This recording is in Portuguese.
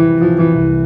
Música